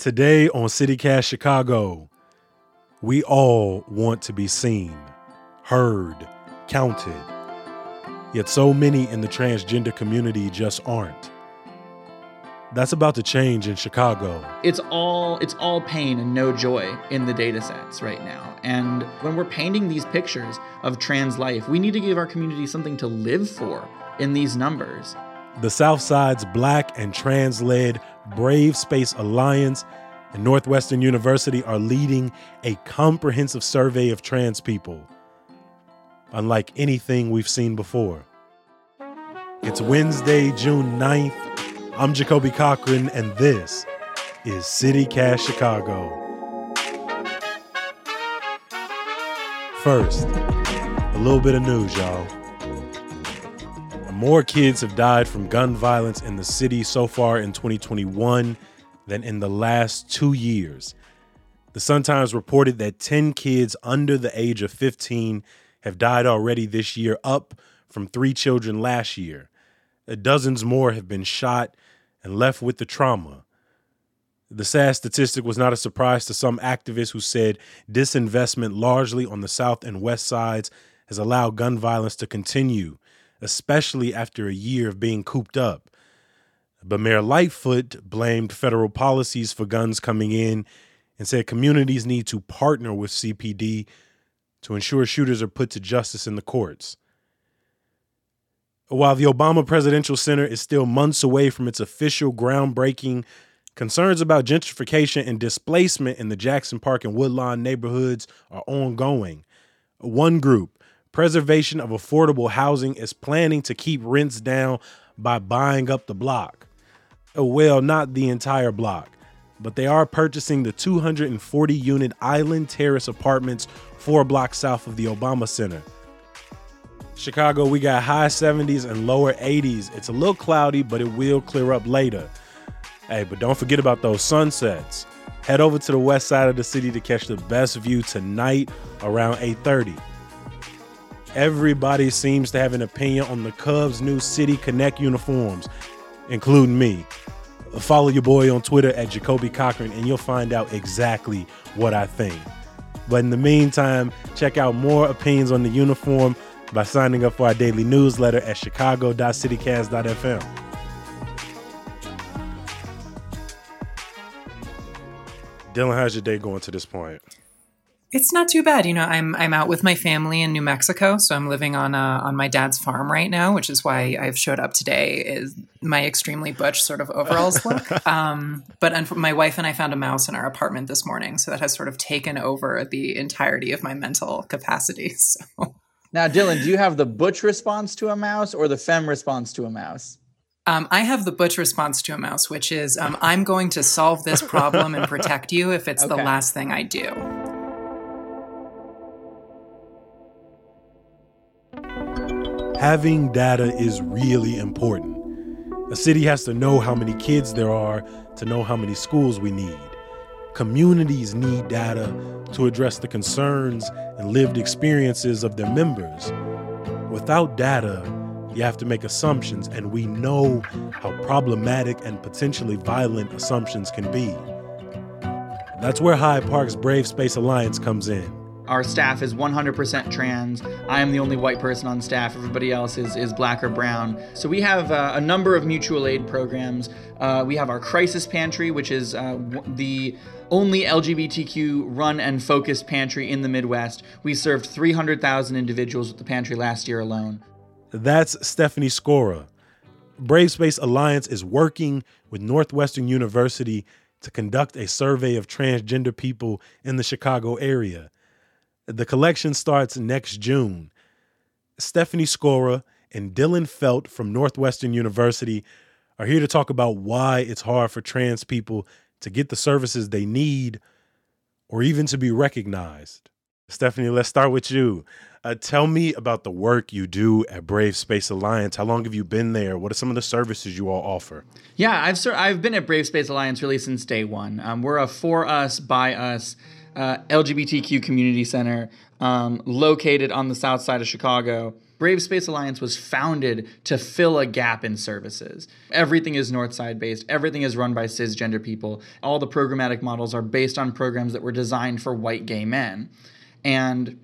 Today on CityCast Chicago, we all want to be seen, heard, counted. Yet so many in the transgender community just aren't. That's about to change in Chicago. It's all it's all pain and no joy in the data sets right now. And when we're painting these pictures of trans life, we need to give our community something to live for in these numbers. The Southside's black and trans led Brave Space Alliance and Northwestern University are leading a comprehensive survey of trans people, unlike anything we've seen before. It's Wednesday, June 9th. I'm Jacoby Cochran, and this is CityCast Chicago. First, a little bit of news, y'all. More kids have died from gun violence in the city so far in 2021 than in the last two years. The Sun Times reported that 10 kids under the age of 15 have died already this year, up from three children last year. Uh, dozens more have been shot and left with the trauma. The sad statistic was not a surprise to some activists who said disinvestment largely on the South and West sides has allowed gun violence to continue especially after a year of being cooped up. But Mayor Lightfoot blamed federal policies for guns coming in and said communities need to partner with CPD to ensure shooters are put to justice in the courts. While the Obama Presidential Center is still months away from its official groundbreaking, concerns about gentrification and displacement in the Jackson Park and Woodlawn neighborhoods are ongoing. One group, Preservation of Affordable Housing is planning to keep rents down by buying up the block. Uh, well, not the entire block, but they are purchasing the 240 unit Island Terrace apartments four blocks south of the Obama Center. Chicago, we got high 70s and lower 80s. It's a little cloudy, but it will clear up later. Hey, but don't forget about those sunsets. Head over to the west side of the city to catch the best view tonight around 8:30. Everybody seems to have an opinion on the Cubs' new City Connect uniforms, including me. Follow your boy on Twitter at Jacoby Cochran and you'll find out exactly what I think. But in the meantime, check out more opinions on the uniform by signing up for our daily newsletter at chicago.citycast.fm. Dylan, how's your day going to this point? It's not too bad, you know. I'm I'm out with my family in New Mexico, so I'm living on uh, on my dad's farm right now, which is why I've showed up today. Is my extremely butch sort of overalls look. Um, but my wife and I found a mouse in our apartment this morning, so that has sort of taken over the entirety of my mental capacity. So. Now, Dylan, do you have the butch response to a mouse or the fem response to a mouse? Um, I have the butch response to a mouse, which is um, I'm going to solve this problem and protect you if it's okay. the last thing I do. Having data is really important. A city has to know how many kids there are to know how many schools we need. Communities need data to address the concerns and lived experiences of their members. Without data, you have to make assumptions, and we know how problematic and potentially violent assumptions can be. That's where Hyde Park's Brave Space Alliance comes in. Our staff is 100% trans. I am the only white person on staff. Everybody else is, is black or brown. So we have uh, a number of mutual aid programs. Uh, we have our crisis pantry, which is uh, the only LGBTQ run and focused pantry in the Midwest. We served 300,000 individuals with the pantry last year alone. That's Stephanie Skora. Brave Space Alliance is working with Northwestern University to conduct a survey of transgender people in the Chicago area. The collection starts next June. Stephanie Skora and Dylan Felt from Northwestern University are here to talk about why it's hard for trans people to get the services they need or even to be recognized. Stephanie, let's start with you. Uh, tell me about the work you do at Brave Space Alliance. How long have you been there? What are some of the services you all offer? Yeah, I've I've been at Brave Space Alliance really since day one. Um, we're a for us, by us uh, LGBTQ community center um, located on the south side of Chicago. Brave Space Alliance was founded to fill a gap in services. Everything is Northside based, everything is run by cisgender people. All the programmatic models are based on programs that were designed for white gay men. And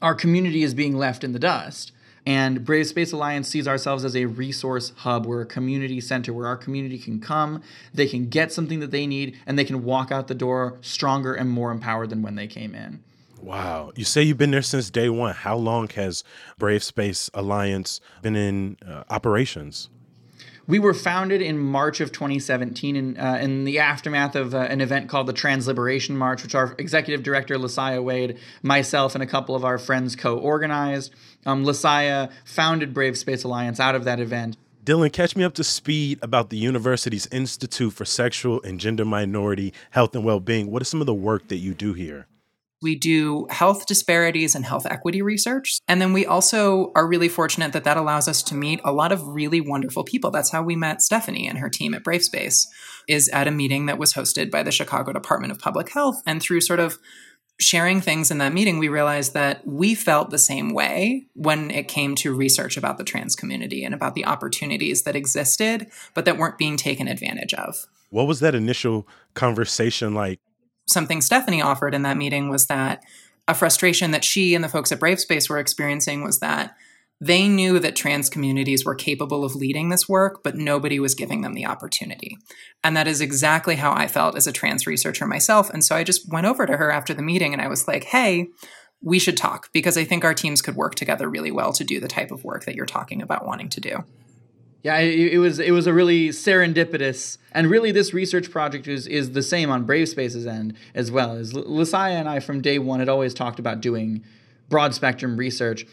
our community is being left in the dust. And Brave Space Alliance sees ourselves as a resource hub. We're a community center where our community can come, they can get something that they need, and they can walk out the door stronger and more empowered than when they came in. Wow. You say you've been there since day one. How long has Brave Space Alliance been in uh, operations? We were founded in March of 2017 in, uh, in the aftermath of uh, an event called the Trans Liberation March, which our executive director, LaSaia Wade, myself, and a couple of our friends co organized. Um, LaSaia founded Brave Space Alliance out of that event. Dylan, catch me up to speed about the university's Institute for Sexual and Gender Minority Health and Well-being. What is some of the work that you do here? We do health disparities and health equity research. And then we also are really fortunate that that allows us to meet a lot of really wonderful people. That's how we met Stephanie and her team at BraveSpace is at a meeting that was hosted by the Chicago Department of Public Health. And through sort of sharing things in that meeting, we realized that we felt the same way when it came to research about the trans community and about the opportunities that existed, but that weren't being taken advantage of. What was that initial conversation like? Something Stephanie offered in that meeting was that a frustration that she and the folks at Brave Space were experiencing was that they knew that trans communities were capable of leading this work, but nobody was giving them the opportunity. And that is exactly how I felt as a trans researcher myself. And so I just went over to her after the meeting and I was like, hey, we should talk because I think our teams could work together really well to do the type of work that you're talking about wanting to do. Yeah, it, it, was it was a really serendipitous, and really this research project is is the same on Brave Space's end as well. As LaSaia and I from day one had always talked about doing broad spectrum research.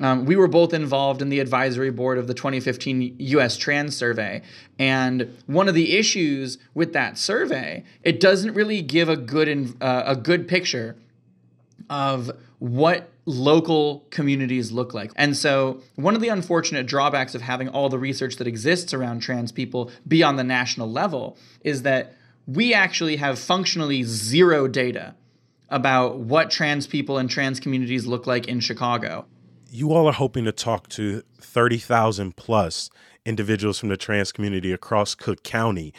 Um, we were both involved in the advisory board of the 2015 U.S. Trans Survey, and one of the issues with that survey, it doesn't really give a good in, uh, a good picture of what local communities look like. And so, one of the unfortunate drawbacks of having all the research that exists around trans people be on the national level is that we actually have functionally zero data about what trans people and trans communities look like in Chicago. You all are hoping to talk to 30,000 plus individuals from the trans community across Cook County.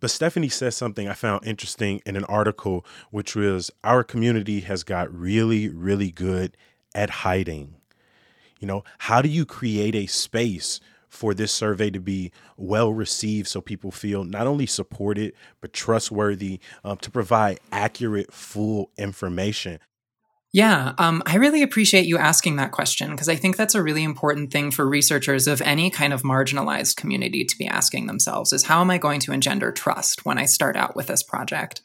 But Stephanie says something I found interesting in an article, which was our community has got really, really good at hiding. You know, how do you create a space for this survey to be well received so people feel not only supported, but trustworthy um, to provide accurate, full information? Yeah, um, I really appreciate you asking that question because I think that's a really important thing for researchers of any kind of marginalized community to be asking themselves is how am I going to engender trust when I start out with this project?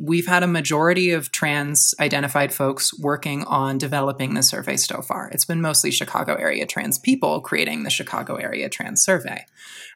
We've had a majority of trans identified folks working on developing the survey so far. It's been mostly Chicago area trans people creating the Chicago area trans survey.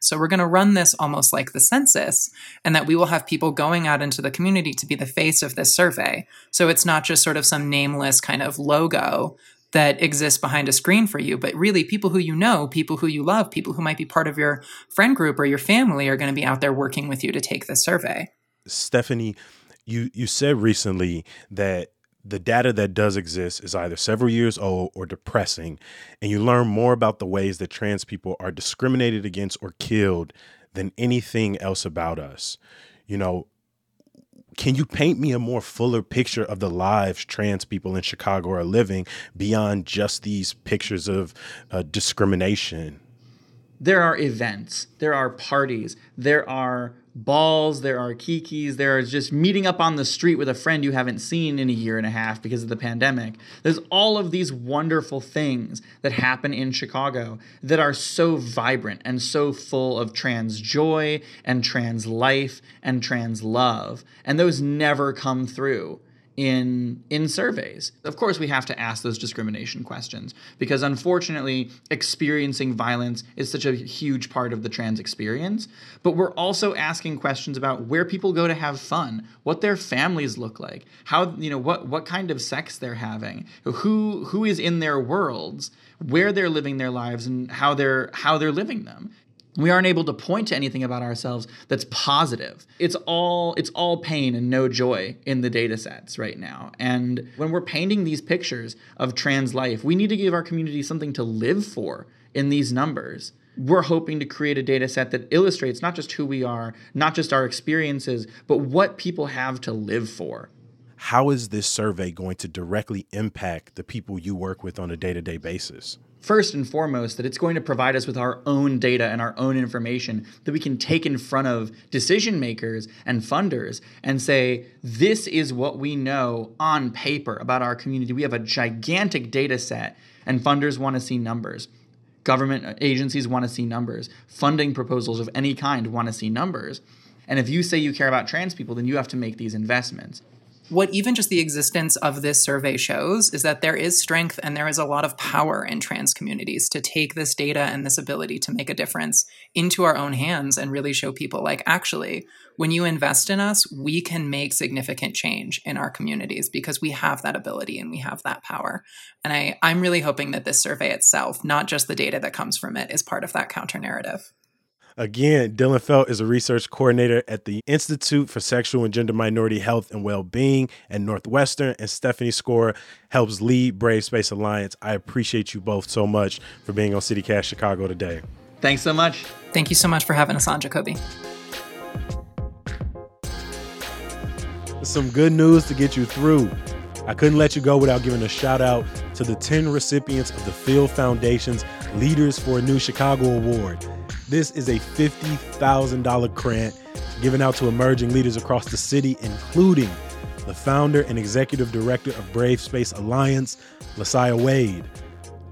So we're going to run this almost like the census, and that we will have people going out into the community to be the face of this survey. So it's not just sort of some nameless kind of logo that exists behind a screen for you, but really people who you know, people who you love, people who might be part of your friend group or your family are going to be out there working with you to take this survey. Stephanie, you you said recently that the data that does exist is either several years old or depressing, and you learn more about the ways that trans people are discriminated against or killed than anything else about us. You know, can you paint me a more fuller picture of the lives trans people in Chicago are living beyond just these pictures of uh, discrimination? There are events, there are parties, there are balls, there are kikis, there is just meeting up on the street with a friend you haven't seen in a year and a half because of the pandemic. There's all of these wonderful things that happen in Chicago that are so vibrant and so full of trans joy and trans life and trans love. And those never come through in in surveys. Of course, we have to ask those discrimination questions because unfortunately, experiencing violence is such a huge part of the trans experience, but we're also asking questions about where people go to have fun, what their families look like, how you know what what kind of sex they're having, who who is in their worlds, where they're living their lives and how they're how they're living them we aren't able to point to anything about ourselves that's positive. It's all it's all pain and no joy in the data sets right now. And when we're painting these pictures of trans life we need to give our community something to live for in these numbers. We're hoping to create a data set that illustrates not just who we are not just our experiences but what people have to live for. How is this survey going to directly impact the people you work with on a day-to-day basis first and foremost that it's going to provide us with our own data and our own information that we can take in front of decision makers and funders and say this is what we know on paper about our community. We have a gigantic data set and funders want to see numbers. Government uh, agencies want to see numbers. Funding proposals of any kind want to see numbers. And if you say you care about trans people then you have to make these investments what even just the existence of this survey shows is that there is strength and there is a lot of power in trans communities to take this data and this ability to make a difference into our own hands and really show people like actually when you invest in us we can make significant change in our communities because we have that ability and we have that power. And I, i'm really hoping that this survey itself not just the data that comes from it is part of that counter narrative Again, Dylan Felt is a research coordinator at the Institute for Sexual and Gender Minority Health and Well-Being at Northwestern, and Stephanie Skora helps lead Brave Space Alliance. I appreciate you both so much for being on CityCast Chicago today. Thanks so much. Thank you so much for having us on, Jacoby. Some good news to get you through. I couldn't let you go without giving a shout out to the 10 recipients of the Field Foundation's Leaders for a New Chicago Award. This is a $50,000 grant given out to emerging leaders across the city, including the founder and executive director of Brave Space Alliance, LaSaia Wade.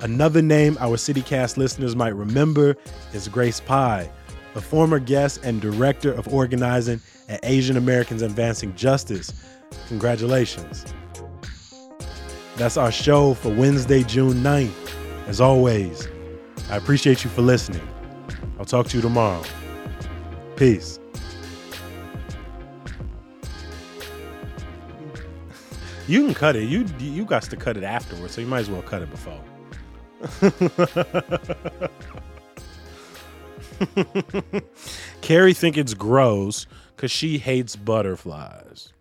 Another name our CityCast listeners might remember is Grace Pai, a former guest and director of organizing at Asian Americans Advancing Justice. Congratulations. That's our show for Wednesday, June 9th. As always, I appreciate you for listening. I'll talk to you tomorrow. Peace. You can cut it. You you got to cut it afterwards, so you might as well cut it before. Carrie think it's gross because she hates butterflies.